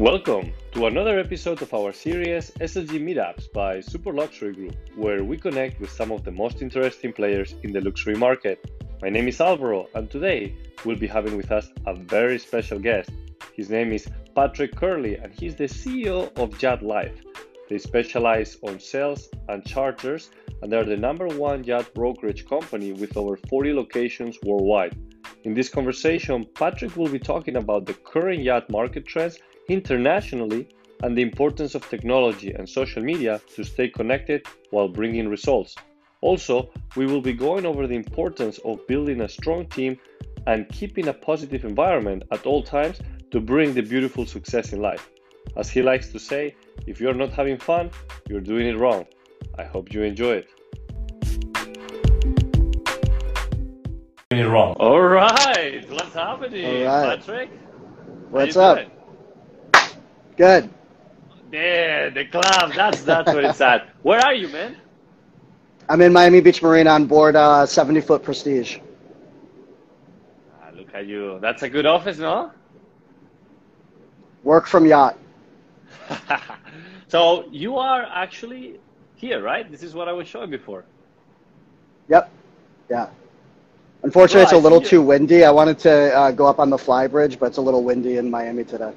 Welcome to another episode of our series SLG Meetups by Super Luxury Group, where we connect with some of the most interesting players in the luxury market. My name is Alvaro, and today we'll be having with us a very special guest. His name is Patrick Curley, and he's the CEO of Yacht Life. They specialize on sales and charters, and they're the number one yacht brokerage company with over 40 locations worldwide. In this conversation, Patrick will be talking about the current yacht market trends internationally and the importance of technology and social media to stay connected while bringing results. Also, we will be going over the importance of building a strong team and keeping a positive environment at all times to bring the beautiful success in life. As he likes to say, if you're not having fun, you're doing it wrong. I hope you enjoy it. Doing it wrong. All right, what's happening, All right. Patrick? What's up? doing? Good. Yeah, the club. That's that's where it's at. Where are you, man? I'm in Miami Beach Marina on board uh, 70 foot Prestige. Ah, look at you. That's a good office, no? Work from yacht. so you are actually here, right? This is what I was showing before. Yep. Yeah. Unfortunately, it's a little too windy. I wanted to uh, go up on the fly bridge, but it's a little windy in Miami today.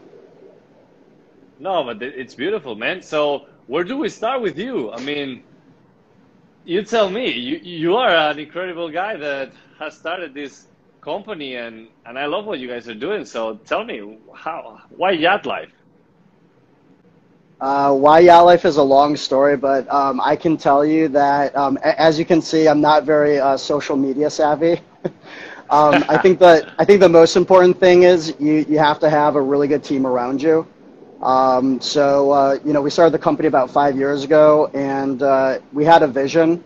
No, but it's beautiful, man. So where do we start with you? I mean, you tell me. You you are an incredible guy that has started this company, and and I love what you guys are doing. So tell me, how why yacht life? Uh, why yacht life is a long story, but um, I can tell you that, um, as you can see, I'm not very uh, social media savvy. um, I think that I think the most important thing is you you have to have a really good team around you. Um, so uh, you know, we started the company about five years ago, and uh, we had a vision.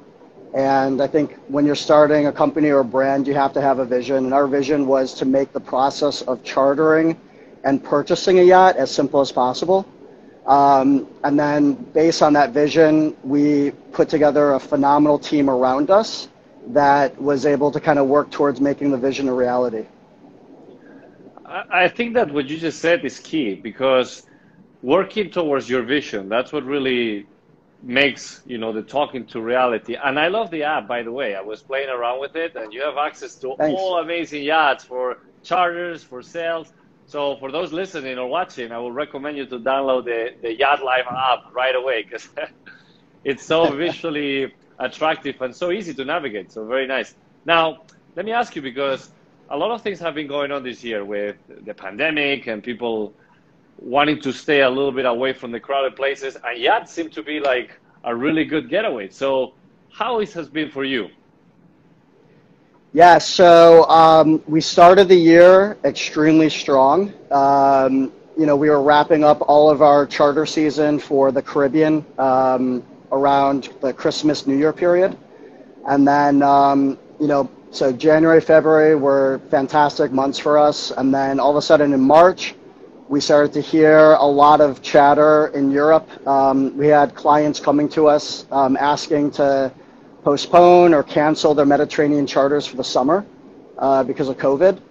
And I think when you're starting a company or a brand, you have to have a vision. And our vision was to make the process of chartering and purchasing a yacht as simple as possible. Um, and then based on that vision, we put together a phenomenal team around us that was able to kind of work towards making the vision a reality. I I think that what you just said is key because working towards your vision, that's what really makes, you know, the talking to reality. And I love the app, by the way. I was playing around with it and you have access to Thanks. all amazing yachts for charters, for sales. So for those listening or watching, I would recommend you to download the, the Yacht Life app right away because it's so visually attractive and so easy to navigate. So very nice. Now, let me ask you because a lot of things have been going on this year with the pandemic and people wanting to stay a little bit away from the crowded places, and yachts seem to be like a really good getaway. So, how it has been for you? Yeah, so um, we started the year extremely strong. Um, you know, we were wrapping up all of our charter season for the Caribbean um, around the Christmas New Year period. And then, um, you know, so January, February were fantastic months for us. And then all of a sudden in March, we started to hear a lot of chatter in Europe. Um, we had clients coming to us um, asking to postpone or cancel their Mediterranean charters for the summer uh, because of COVID.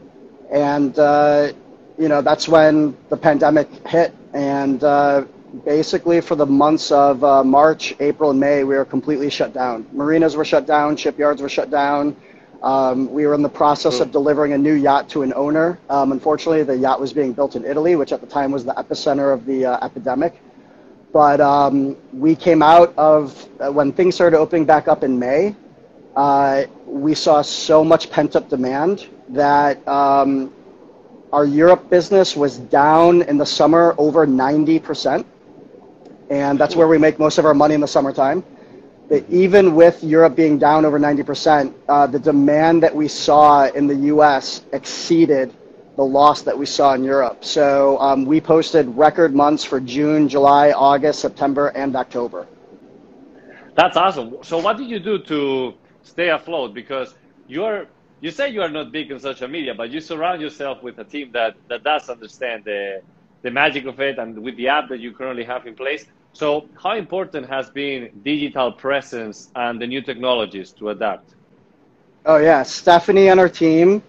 And, uh, you know, that's when the pandemic hit. And uh, basically, for the months of uh, March, April, and May, we were completely shut down. Marinas were shut down, shipyards were shut down. Um, we were in the process of delivering a new yacht to an owner. Um, unfortunately, the yacht was being built in Italy, which at the time was the epicenter of the uh, epidemic. But um, we came out of uh, when things started opening back up in May. Uh, we saw so much pent up demand that um, our Europe business was down in the summer over 90%. And that's where we make most of our money in the summertime. But even with Europe being down over 90%, uh, the demand that we saw in the US exceeded the loss that we saw in Europe. So um, we posted record months for June, July, August, September, and October. That's awesome. So, what did you do to stay afloat? Because you're you say you are not big on social media, but you surround yourself with a team that that does understand the the magic of it, and with the app that you currently have in place. So, how important has been digital presence and the new technologies to adapt? Oh yeah, Stephanie and her team.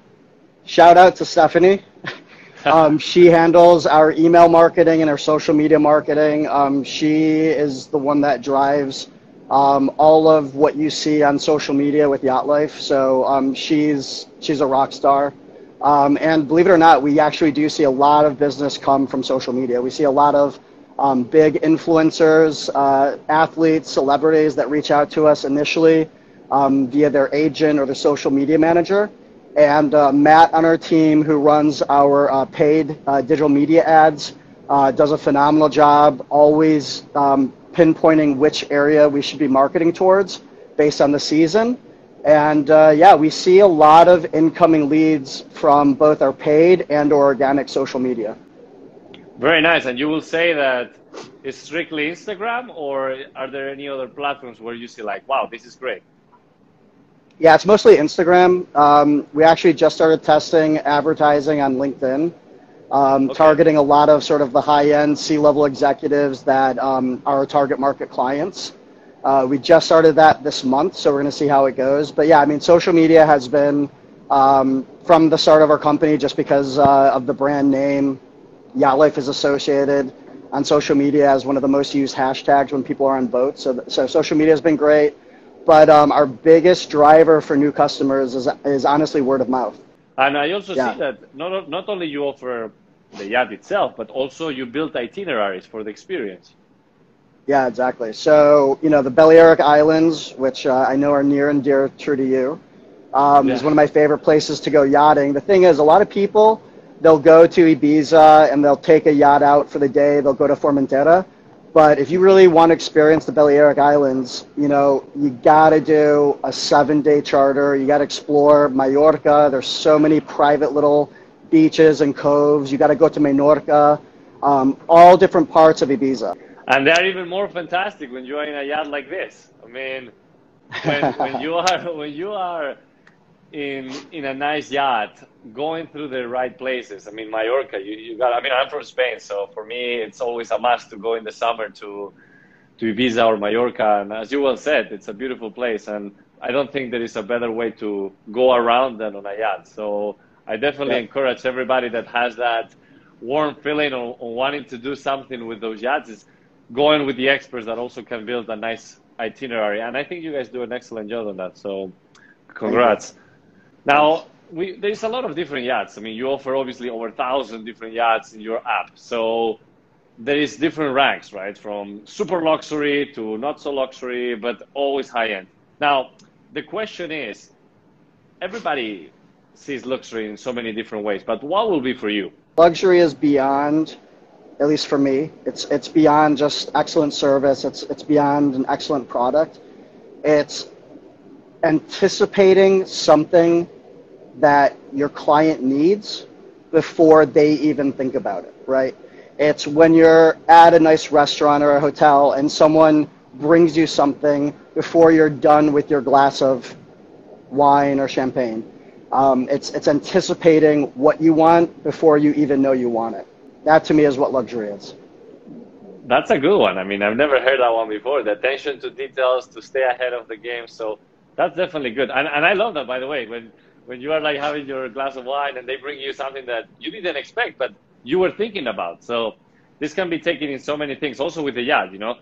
Shout out to Stephanie. um, she handles our email marketing and our social media marketing. Um, she is the one that drives um, all of what you see on social media with Yacht Life. So um, she's she's a rock star. Um, and believe it or not, we actually do see a lot of business come from social media. We see a lot of um, big influencers, uh, athletes, celebrities that reach out to us initially um, via their agent or their social media manager. And uh, Matt on our team, who runs our uh, paid uh, digital media ads, uh, does a phenomenal job always um, pinpointing which area we should be marketing towards based on the season. And uh, yeah, we see a lot of incoming leads from both our paid and or organic social media. Very nice. And you will say that it's strictly Instagram, or are there any other platforms where you see like, wow, this is great? Yeah, it's mostly Instagram. Um, we actually just started testing advertising on LinkedIn, um, okay. targeting a lot of sort of the high-end C-level executives that um, are our target market clients. Uh, we just started that this month, so we're going to see how it goes. But yeah, I mean, social media has been um, from the start of our company just because uh, of the brand name. Yacht Life is associated on social media as one of the most used hashtags when people are on boats. So, so social media has been great. But um, our biggest driver for new customers is, is honestly word of mouth. And I also yeah. see that not, not only you offer the yacht itself, but also you build itineraries for the experience. Yeah, exactly. So, you know, the Balearic Islands, which uh, I know are near and dear true to you, um, yeah. is one of my favorite places to go yachting. The thing is, a lot of people, they'll go to Ibiza and they'll take a yacht out for the day. They'll go to Formentera. But if you really want to experience the Balearic Islands, you know, you got to do a seven day charter. You got to explore Mallorca. There's so many private little beaches and coves. You got to go to Menorca, um, all different parts of Ibiza. And they're even more fantastic when you are in a yacht like this. I mean, when, when you are when you are in in a nice yacht, going through the right places. I mean, Mallorca, you, you got. I mean, I'm from Spain, so for me, it's always a must to go in the summer to to Ibiza or Mallorca. And as you well said, it's a beautiful place, and I don't think there is a better way to go around than on a yacht. So I definitely yeah. encourage everybody that has that warm feeling on, on, wanting to do something with those yachts is going with the experts that also can build a nice itinerary. And I think you guys do an excellent job on that. So congrats. Now, we, there's a lot of different yachts. I mean, you offer obviously over a thousand different yachts in your app. So there is different ranks, right? From super luxury to not so luxury, but always high end. Now, the question is, everybody sees luxury in so many different ways, but what will be for you? Luxury is beyond, at least for me, it's it's beyond just excellent service. It's it's beyond an excellent product. It's anticipating something that your client needs before they even think about it, right? It's when you're at a nice restaurant or a hotel and someone brings you something before you're done with your glass of wine or champagne. Um, it's, it's anticipating what you want before you even know you want it. That to me is what luxury is. That's a good one. I mean, I've never heard that one before. The attention to details to stay ahead of the game. So that's definitely good. And, and I love that, by the way, when when you are like having your glass of wine and they bring you something that you didn't expect, but you were thinking about. So this can be taken in so many things. Also with the yacht, you know,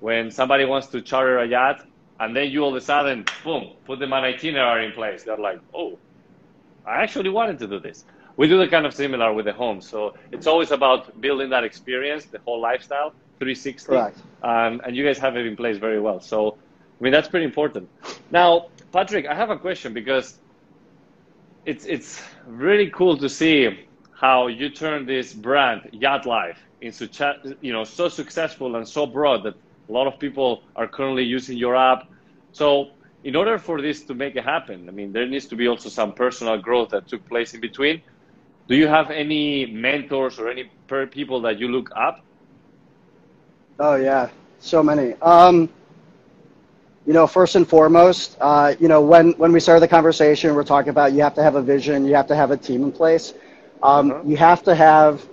when somebody wants to charter a yacht and then you all of a sudden, boom, put them on itinerary in place. They're like, oh, I actually wanted to do this. We do the kind of similar with the home. So it's always about building that experience, the whole lifestyle, 360. Correct. Um, and you guys have it in place very well. So, I mean, that's pretty important. Now, Patrick, I have a question because it's it's really cool to see how you turn this brand Yacht Life into you know so successful and so broad that a lot of people are currently using your app. So in order for this to make it happen, I mean, there needs to be also some personal growth that took place in between. Do you have any mentors or any people that you look up? Oh yeah, so many. Um, you know, first and foremost, uh, you know, when, when we started the conversation, we're talking about you have to have a vision, you have to have a team in place. Um, uh-huh. You have to have,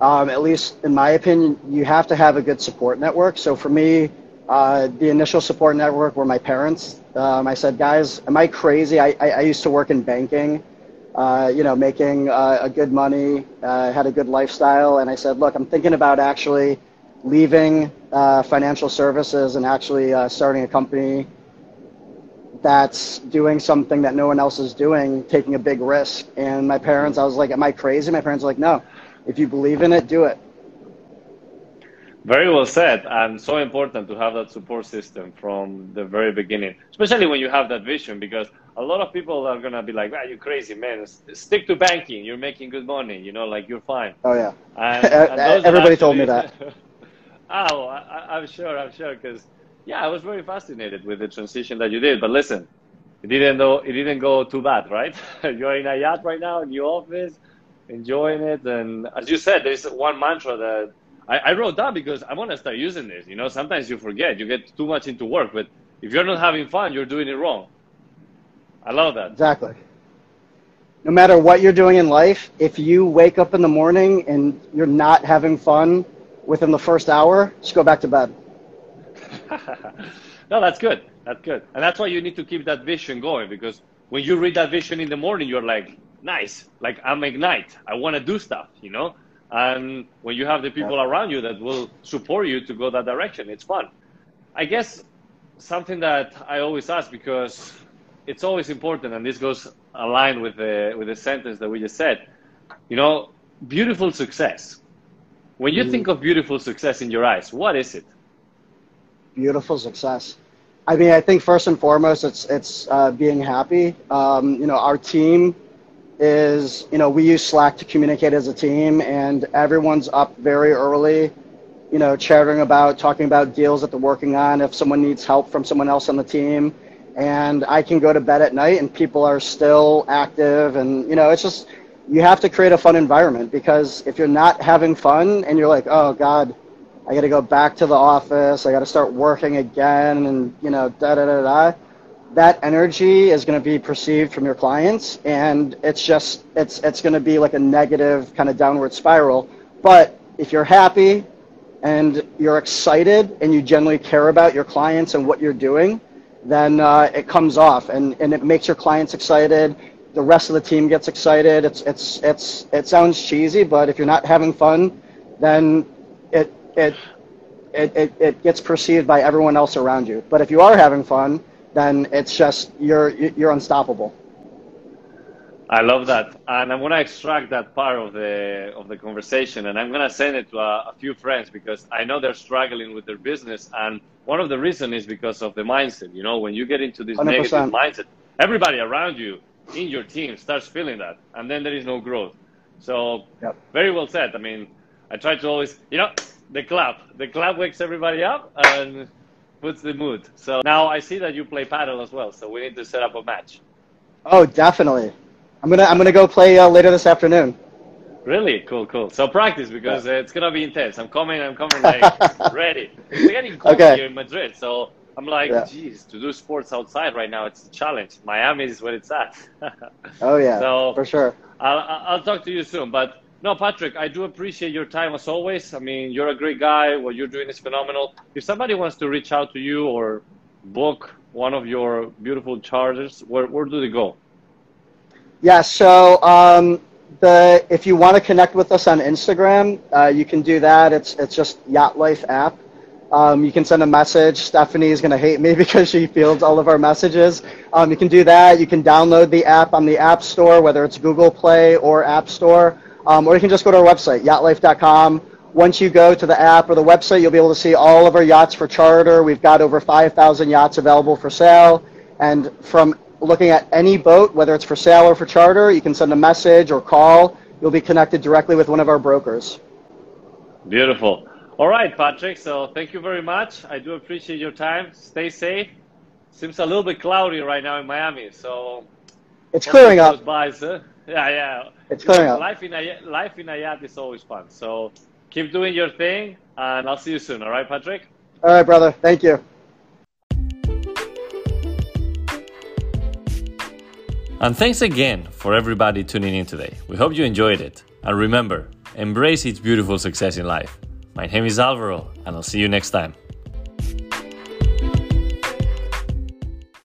um, at least in my opinion, you have to have a good support network. So for me, uh, the initial support network were my parents. Um, I said, guys, am I crazy? I, I, I used to work in banking. uh, you know, making uh, a good money, uh, had a good lifestyle, and I said, look, I'm thinking about actually leaving uh, financial services and actually uh, starting a company that's doing something that no one else is doing, taking a big risk. And my parents, I was like, am I crazy? My parents were like, no, if you believe in it, do it. Very well said, and so important to have that support system from the very beginning, especially when you have that vision, because a lot of people are gonna be like, "Wow, you crazy man! Stick to banking. You're making good money. You know, like you're fine." Oh yeah. And, and Everybody actually, told me that. oh, I, am sure. I'm sure because yeah, I was very fascinated with the transition that you did. But listen, it didn't go. It didn't go too bad, right? you're in a yacht right now, in your office, enjoying it, and as you said, there's one mantra that I, I wrote down because I want to start using this. You know, sometimes you forget, you get too much into work, but if you're not having fun, you're doing it wrong. I love that. Exactly. No matter what you're doing in life, if you wake up in the morning and you're not having fun within the first hour, just go back to bed. no, that's good. That's good. And that's why you need to keep that vision going because when you read that vision in the morning, you're like, nice, like I'm ignite. I want to do stuff, you know? And when you have the people yeah. around you that will support you to go that direction, it's fun. I guess something that I always ask because it's always important, and this goes aligned with the with the sentence that we just said. You know, beautiful success. When you mm. think of beautiful success in your eyes, what is it? Beautiful success. I mean, I think first and foremost, it's it's uh, being happy. Um, you know, our team is, you know, we use Slack to communicate as a team, and everyone's up very early, you know, chatting about, talking about deals that they're working on, if someone needs help from someone else on the team. And I can go to bed at night and people are still active. And, you know, it's just, you have to create a fun environment because if you're not having fun and you're like, oh, God, I got to go back to the office, I got to start working again, and, you know, da da da da that energy is going to be perceived from your clients and it's just it's it's going to be like a negative kind of downward spiral. But if you're happy and you're excited and you generally care about your clients and what you're doing then uh, it comes off and, and it makes your clients excited the rest of the team gets excited it's it's it's it sounds cheesy but if you're not having fun then it it it, it, it gets perceived by everyone else around you but if you are having fun then it's just you're you're unstoppable. I love that, and I'm gonna extract that part of the of the conversation, and I'm gonna send it to a, a few friends because I know they're struggling with their business, and one of the reasons is because of the mindset. You know, when you get into this 100%. negative mindset, everybody around you in your team starts feeling that, and then there is no growth. So, yep. very well said. I mean, I try to always, you know, the clap, the clap wakes everybody up, and puts the mood. So now I see that you play paddle as well. So we need to set up a match. Oh, definitely. I'm gonna I'm gonna go play uh, later this afternoon. Really cool, cool. So practice because yeah. uh, it's gonna be intense. I'm coming. I'm coming like ready. It's getting cold okay. here in Madrid, so I'm like, yeah. geez, to do sports outside right now, it's a challenge. Miami is where it's at. oh yeah, so for sure. I'll I'll talk to you soon, but no, Patrick, I do appreciate your time as always. I mean, you're a great guy. What you're doing is phenomenal. If somebody wants to reach out to you or book one of your beautiful charters, where, where do they go? Yeah, so um, the if you want to connect with us on Instagram, uh, you can do that. It's it's just Yacht Life app. Um, you can send a message. Stephanie is going to hate me because she fields all of our messages. Um, you can do that. You can download the app on the App Store, whether it's Google Play or App Store. Um, or you can just go to our website, yachtlife.com. Once you go to the app or the website, you'll be able to see all of our yachts for charter. We've got over 5,000 yachts available for sale. And from looking at any boat, whether it's for sale or for charter, you can send a message or call. You'll be connected directly with one of our brokers. Beautiful. All right, Patrick. So thank you very much. I do appreciate your time. Stay safe. Seems a little bit cloudy right now in Miami, so it's clearing up. By, yeah, yeah. It's clearing up. Life in a life in a yacht is always fun. So keep doing your thing, and I'll see you soon. All right, Patrick. All right, brother. Thank you. And thanks again for everybody tuning in today. We hope you enjoyed it. And remember, embrace its beautiful success in life. My name is Alvaro, and I'll see you next time.